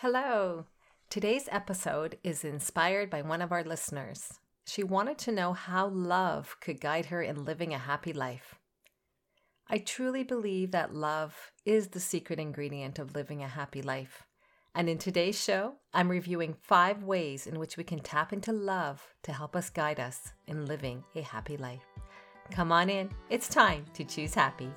Hello. Today's episode is inspired by one of our listeners. She wanted to know how love could guide her in living a happy life. I truly believe that love is the secret ingredient of living a happy life. And in today's show, I'm reviewing five ways in which we can tap into love to help us guide us in living a happy life. Come on in, it's time to choose happy.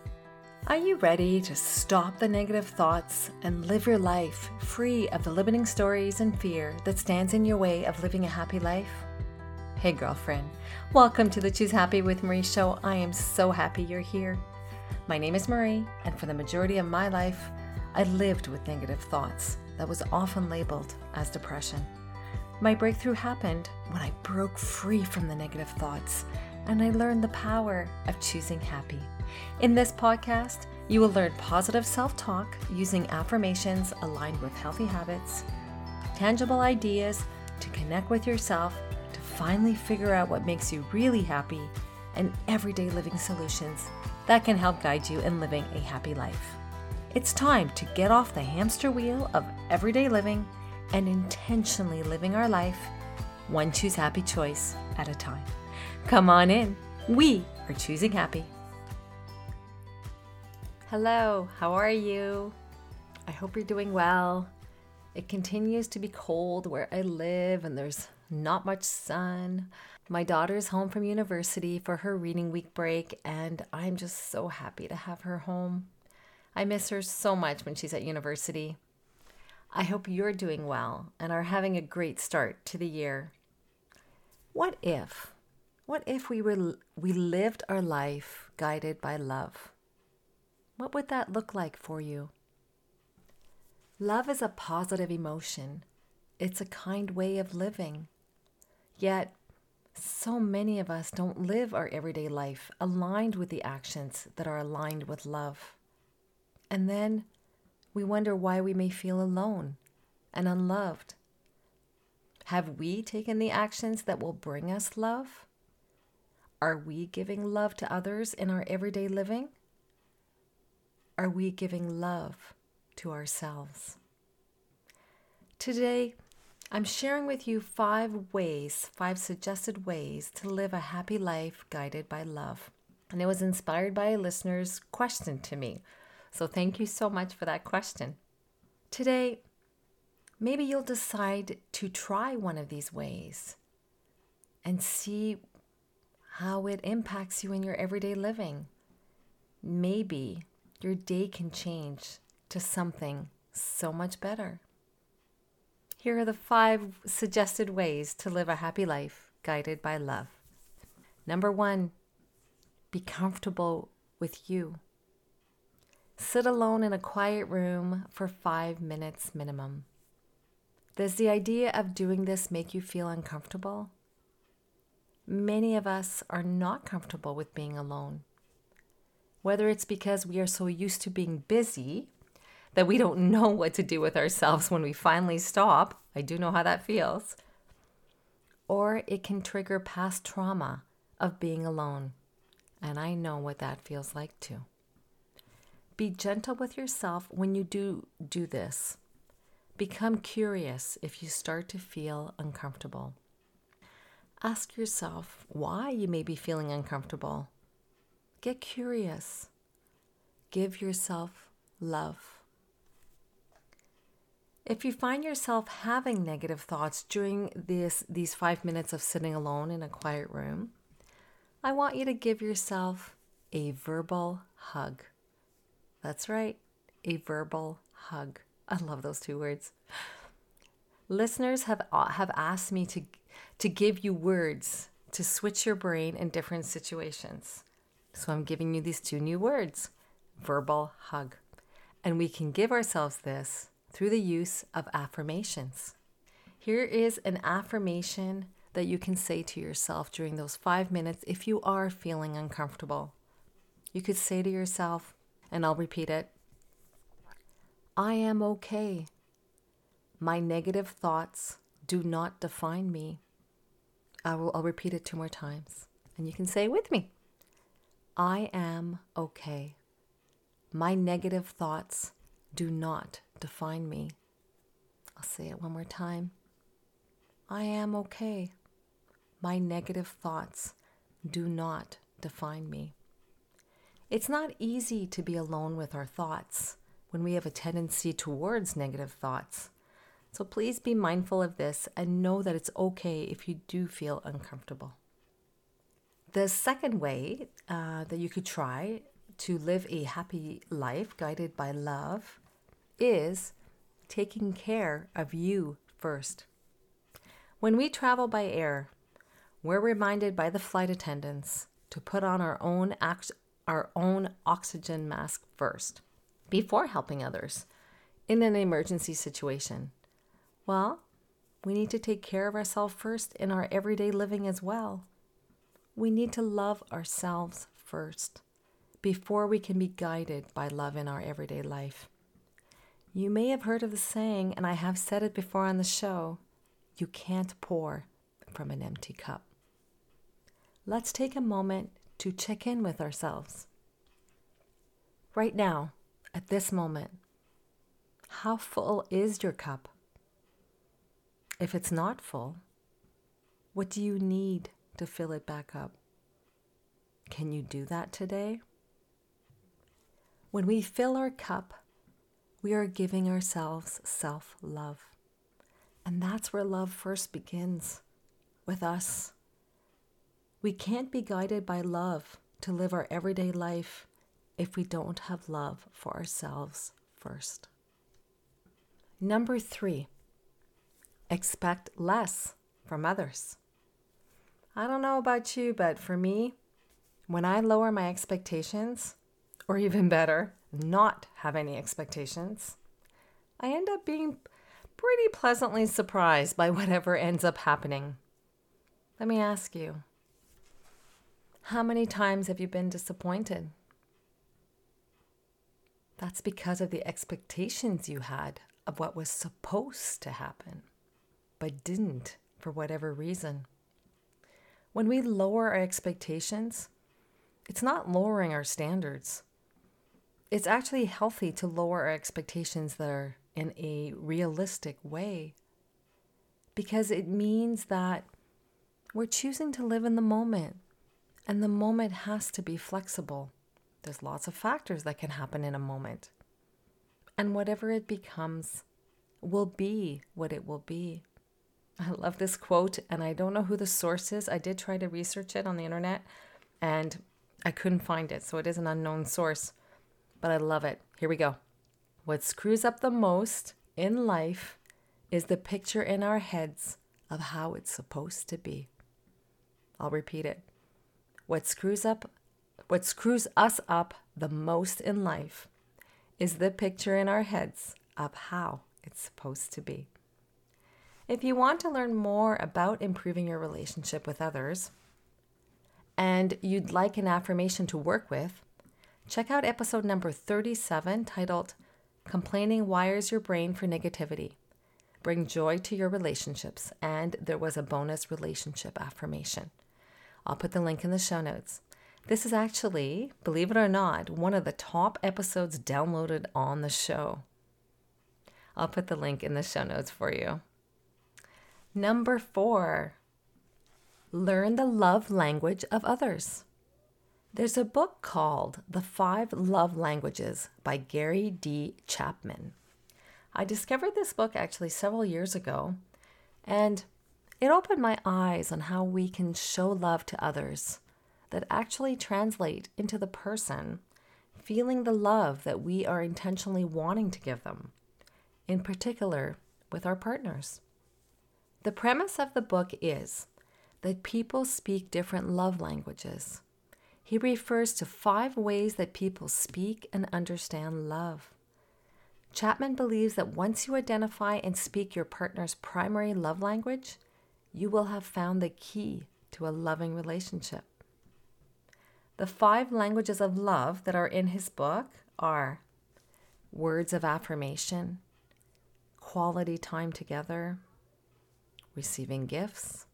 Are you ready to stop the negative thoughts and live your life free of the limiting stories and fear that stands in your way of living a happy life? Hey, girlfriend, welcome to the Choose Happy with Marie show. I am so happy you're here. My name is Marie, and for the majority of my life, I lived with negative thoughts that was often labeled as depression. My breakthrough happened when I broke free from the negative thoughts and I learned the power of choosing happy. In this podcast, you will learn positive self talk using affirmations aligned with healthy habits, tangible ideas to connect with yourself to finally figure out what makes you really happy, and everyday living solutions that can help guide you in living a happy life. It's time to get off the hamster wheel of everyday living and intentionally living our life one choose happy choice at a time. Come on in. We are choosing happy. Hello, how are you? I hope you're doing well. It continues to be cold where I live and there's not much sun. My daughter's home from university for her reading week break, and I'm just so happy to have her home. I miss her so much when she's at university. I hope you're doing well and are having a great start to the year. What if? What if we were we lived our life guided by love? What would that look like for you? Love is a positive emotion. It's a kind way of living. Yet so many of us don't live our everyday life aligned with the actions that are aligned with love. And then we wonder why we may feel alone and unloved. Have we taken the actions that will bring us love? Are we giving love to others in our everyday living? Are we giving love to ourselves? Today, I'm sharing with you five ways, five suggested ways to live a happy life guided by love. And it was inspired by a listener's question to me. So thank you so much for that question. Today, maybe you'll decide to try one of these ways and see how it impacts you in your everyday living. Maybe your day can change to something so much better. Here are the five suggested ways to live a happy life guided by love. Number one, be comfortable with you. Sit alone in a quiet room for five minutes minimum. Does the idea of doing this make you feel uncomfortable? Many of us are not comfortable with being alone. Whether it's because we are so used to being busy that we don't know what to do with ourselves when we finally stop. I do know how that feels. Or it can trigger past trauma of being alone. And I know what that feels like too. Be gentle with yourself when you do do this. Become curious if you start to feel uncomfortable. Ask yourself why you may be feeling uncomfortable. Get curious. Give yourself love. If you find yourself having negative thoughts during this, these five minutes of sitting alone in a quiet room, I want you to give yourself a verbal hug. That's right, a verbal hug. I love those two words. Listeners have, uh, have asked me to, to give you words to switch your brain in different situations. So I'm giving you these two new words verbal hug. And we can give ourselves this through the use of affirmations. Here is an affirmation that you can say to yourself during those five minutes if you are feeling uncomfortable. You could say to yourself, and I'll repeat it I am okay. My negative thoughts do not define me. I will, I'll repeat it two more times, and you can say it with me. I am okay. My negative thoughts do not define me. I'll say it one more time. I am okay. My negative thoughts do not define me. It's not easy to be alone with our thoughts when we have a tendency towards negative thoughts. So please be mindful of this and know that it's okay if you do feel uncomfortable. The second way uh, that you could try to live a happy life guided by love is taking care of you first. When we travel by air, we're reminded by the flight attendants to put on our own our own oxygen mask first before helping others in an emergency situation. Well, we need to take care of ourselves first in our everyday living as well. We need to love ourselves first before we can be guided by love in our everyday life. You may have heard of the saying, and I have said it before on the show you can't pour from an empty cup. Let's take a moment to check in with ourselves. Right now, at this moment, how full is your cup? If it's not full, what do you need to fill it back up? Can you do that today? When we fill our cup, we are giving ourselves self love. And that's where love first begins with us. We can't be guided by love to live our everyday life if we don't have love for ourselves first. Number three, expect less from others. I don't know about you, but for me, when I lower my expectations, or even better, not have any expectations, I end up being pretty pleasantly surprised by whatever ends up happening. Let me ask you how many times have you been disappointed? That's because of the expectations you had of what was supposed to happen, but didn't for whatever reason. When we lower our expectations, it's not lowering our standards. It's actually healthy to lower our expectations that are in a realistic way because it means that we're choosing to live in the moment and the moment has to be flexible. There's lots of factors that can happen in a moment. And whatever it becomes will be what it will be. I love this quote, and I don't know who the source is. I did try to research it on the internet and I couldn't find it, so it is an unknown source. But I love it. Here we go. What screws up the most in life is the picture in our heads of how it's supposed to be. I'll repeat it. What screws up what screws us up the most in life is the picture in our heads of how it's supposed to be. If you want to learn more about improving your relationship with others and you'd like an affirmation to work with, check out episode number 37 titled Complaining Wires Your Brain for Negativity. Bring joy to your relationships, and there was a bonus relationship affirmation. I'll put the link in the show notes. This is actually, believe it or not, one of the top episodes downloaded on the show. I'll put the link in the show notes for you. Number four, learn the love language of others. There's a book called The Five Love Languages by Gary D. Chapman. I discovered this book actually several years ago, and it opened my eyes on how we can show love to others that actually translate into the person feeling the love that we are intentionally wanting to give them, in particular with our partners. The premise of the book is that people speak different love languages. He refers to five ways that people speak and understand love. Chapman believes that once you identify and speak your partner's primary love language, you will have found the key to a loving relationship. The five languages of love that are in his book are words of affirmation, quality time together, receiving gifts,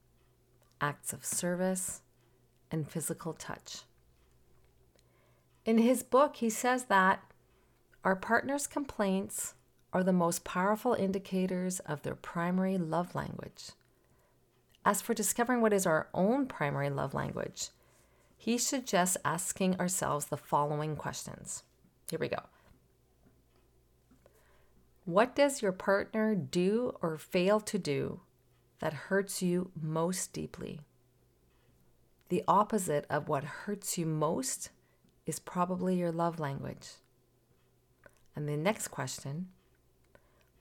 acts of service, and physical touch. In his book, he says that our partner's complaints are the most powerful indicators of their primary love language. As for discovering what is our own primary love language, he suggests asking ourselves the following questions. Here we go. What does your partner do or fail to do that hurts you most deeply? The opposite of what hurts you most is probably your love language. And the next question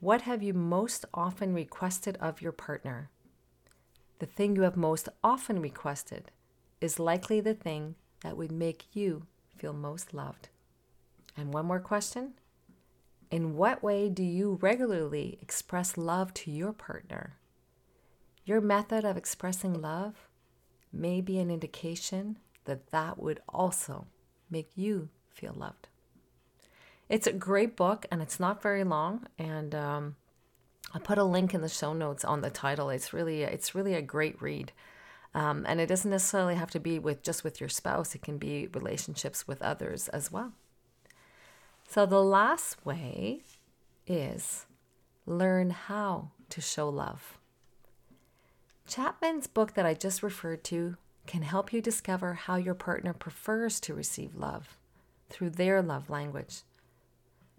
What have you most often requested of your partner? The thing you have most often requested is likely the thing that would make you feel most loved. And one more question In what way do you regularly express love to your partner? Your method of expressing love may be an indication that that would also make you feel loved. It's a great book and it's not very long. And um, I'll put a link in the show notes on the title. It's really, it's really a great read. Um, and it doesn't necessarily have to be with just with your spouse. It can be relationships with others as well. So the last way is learn how to show love. Chapman's book that I just referred to can help you discover how your partner prefers to receive love through their love language.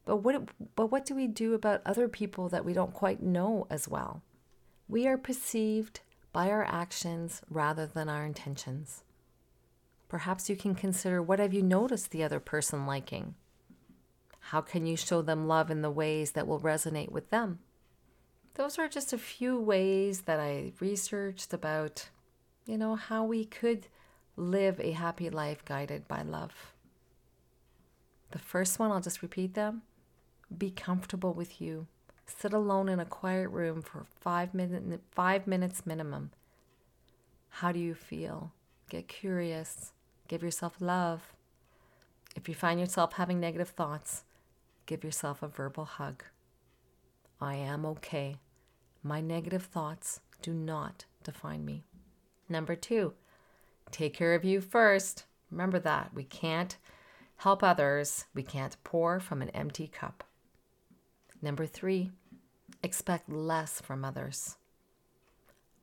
But what, but what do we do about other people that we don't quite know as well? We are perceived by our actions rather than our intentions. Perhaps you can consider what have you noticed the other person liking? How can you show them love in the ways that will resonate with them? Those are just a few ways that I researched about, you know, how we could live a happy life guided by love. The first one, I'll just repeat them be comfortable with you. Sit alone in a quiet room for five, minute, five minutes minimum. How do you feel? Get curious. Give yourself love. If you find yourself having negative thoughts, give yourself a verbal hug. I am okay. My negative thoughts do not define me. Number two, take care of you first. Remember that. We can't help others, we can't pour from an empty cup. Number three, expect less from others.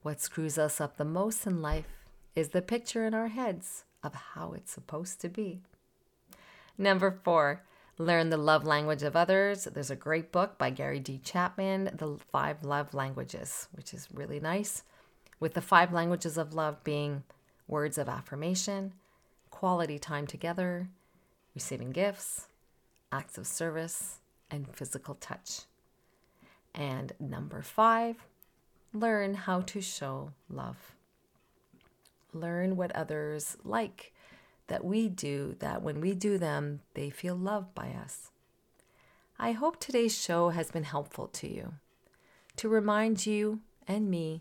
What screws us up the most in life is the picture in our heads of how it's supposed to be. Number four, learn the love language of others. There's a great book by Gary D. Chapman, The Five Love Languages, which is really nice, with the five languages of love being words of affirmation, quality time together, receiving gifts, acts of service, and physical touch. And number five, learn how to show love. Learn what others like that we do, that when we do them, they feel loved by us. I hope today's show has been helpful to you to remind you and me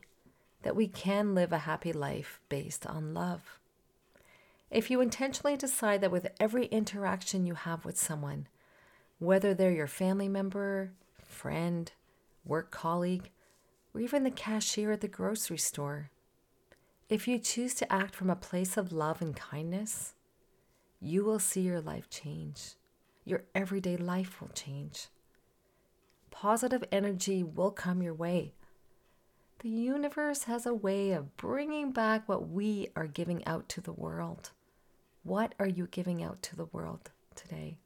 that we can live a happy life based on love. If you intentionally decide that with every interaction you have with someone, whether they're your family member, friend, work colleague, or even the cashier at the grocery store. If you choose to act from a place of love and kindness, you will see your life change. Your everyday life will change. Positive energy will come your way. The universe has a way of bringing back what we are giving out to the world. What are you giving out to the world today?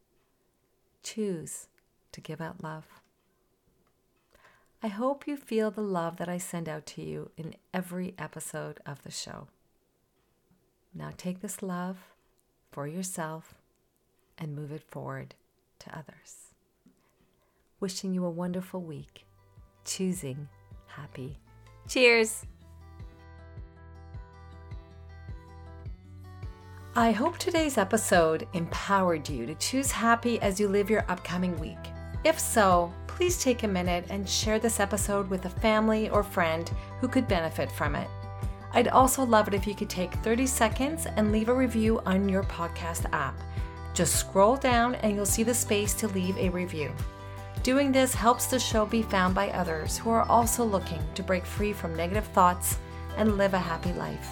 choose to give out love. I hope you feel the love that I send out to you in every episode of the show. Now take this love for yourself and move it forward to others. Wishing you a wonderful week, choosing happy. Cheers! I hope today's episode empowered you to choose happy as you live your upcoming week. If so, please take a minute and share this episode with a family or friend who could benefit from it. I'd also love it if you could take 30 seconds and leave a review on your podcast app. Just scroll down and you'll see the space to leave a review. Doing this helps the show be found by others who are also looking to break free from negative thoughts and live a happy life.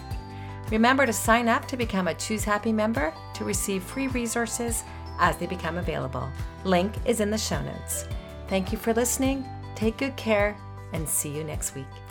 Remember to sign up to become a Choose Happy member to receive free resources as they become available. Link is in the show notes. Thank you for listening. Take good care and see you next week.